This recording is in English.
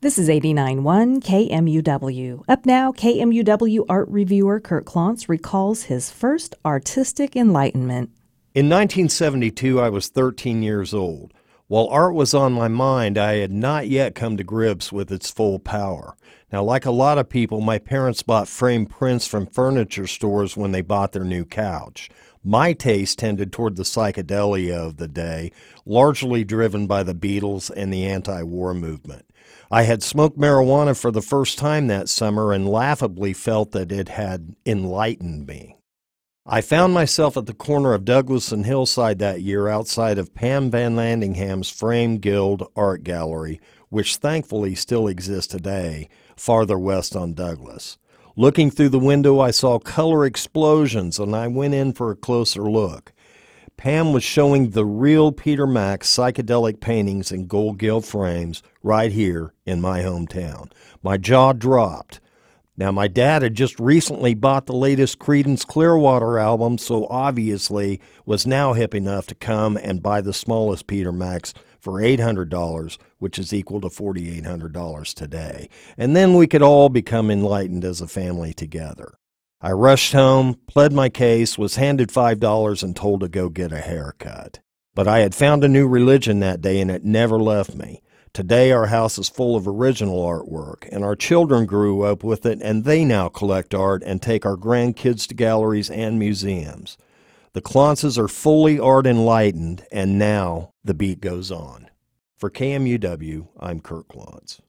This is 89.1 KMUW. Up now, KMUW art reviewer Kurt Klontz recalls his first artistic enlightenment. In 1972, I was 13 years old. While art was on my mind, I had not yet come to grips with its full power. Now, like a lot of people, my parents bought framed prints from furniture stores when they bought their new couch. My taste tended toward the psychedelia of the day, largely driven by the Beatles and the anti war movement. I had smoked marijuana for the first time that summer and laughably felt that it had enlightened me. I found myself at the corner of Douglas and Hillside that year outside of Pam Van Landingham's Frame Guild Art Gallery, which thankfully still exists today, farther west on Douglas. Looking through the window, I saw color explosions and I went in for a closer look. Pam was showing the real Peter Max psychedelic paintings in gold gilt frames right here in my hometown. My jaw dropped. Now, my dad had just recently bought the latest Creedence Clearwater album, so obviously was now hip enough to come and buy the smallest Peter Max for $800, which is equal to $4,800 today. And then we could all become enlightened as a family together. I rushed home, pled my case, was handed $5 and told to go get a haircut. But I had found a new religion that day and it never left me. Today, our house is full of original artwork, and our children grew up with it, and they now collect art and take our grandkids to galleries and museums. The Klontzes are fully art enlightened, and now the beat goes on. For KMUW, I'm Kurt Klontz.